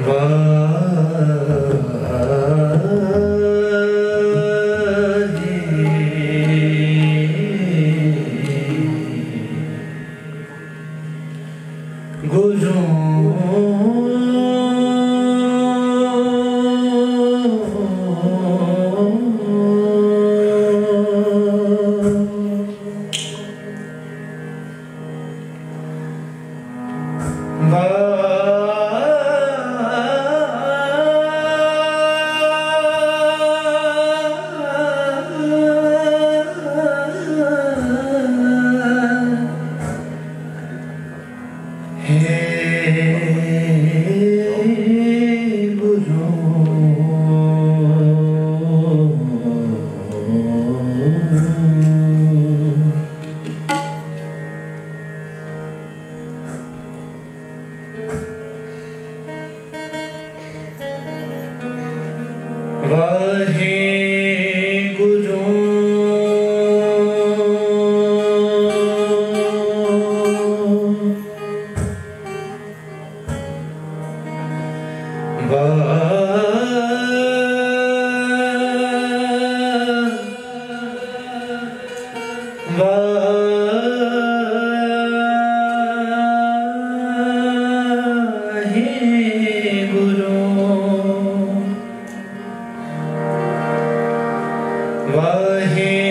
ਵਾਹ। Bye.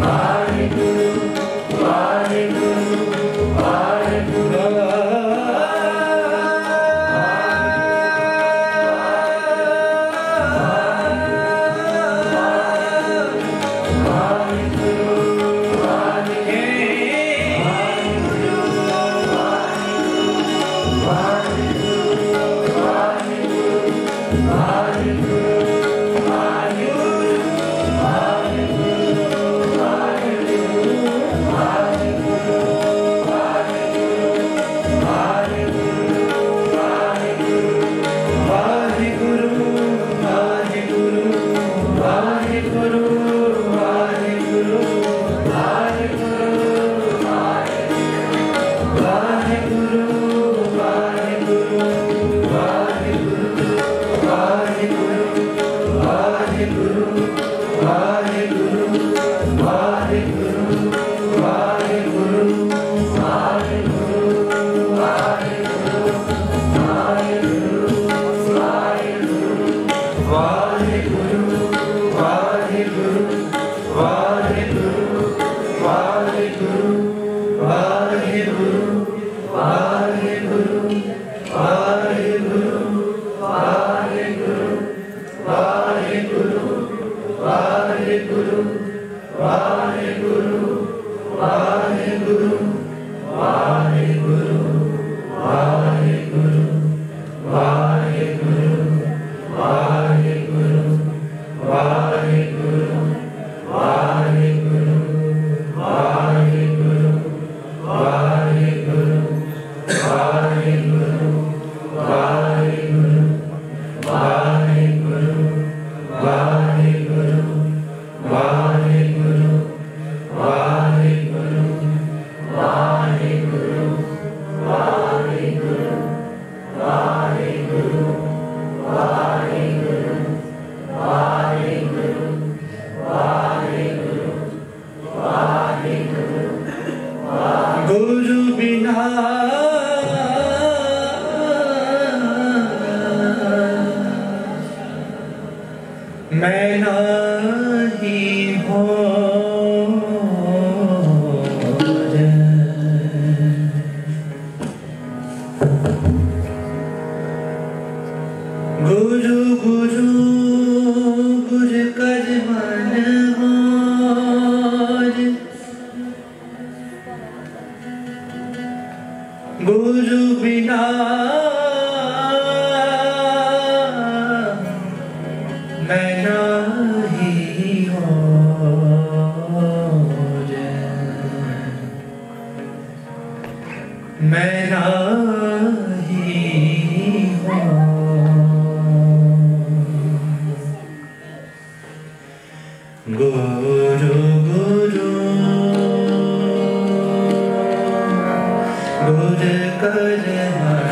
Bye. मैं नहीं हूँ Good, good, good,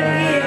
Hallelujah.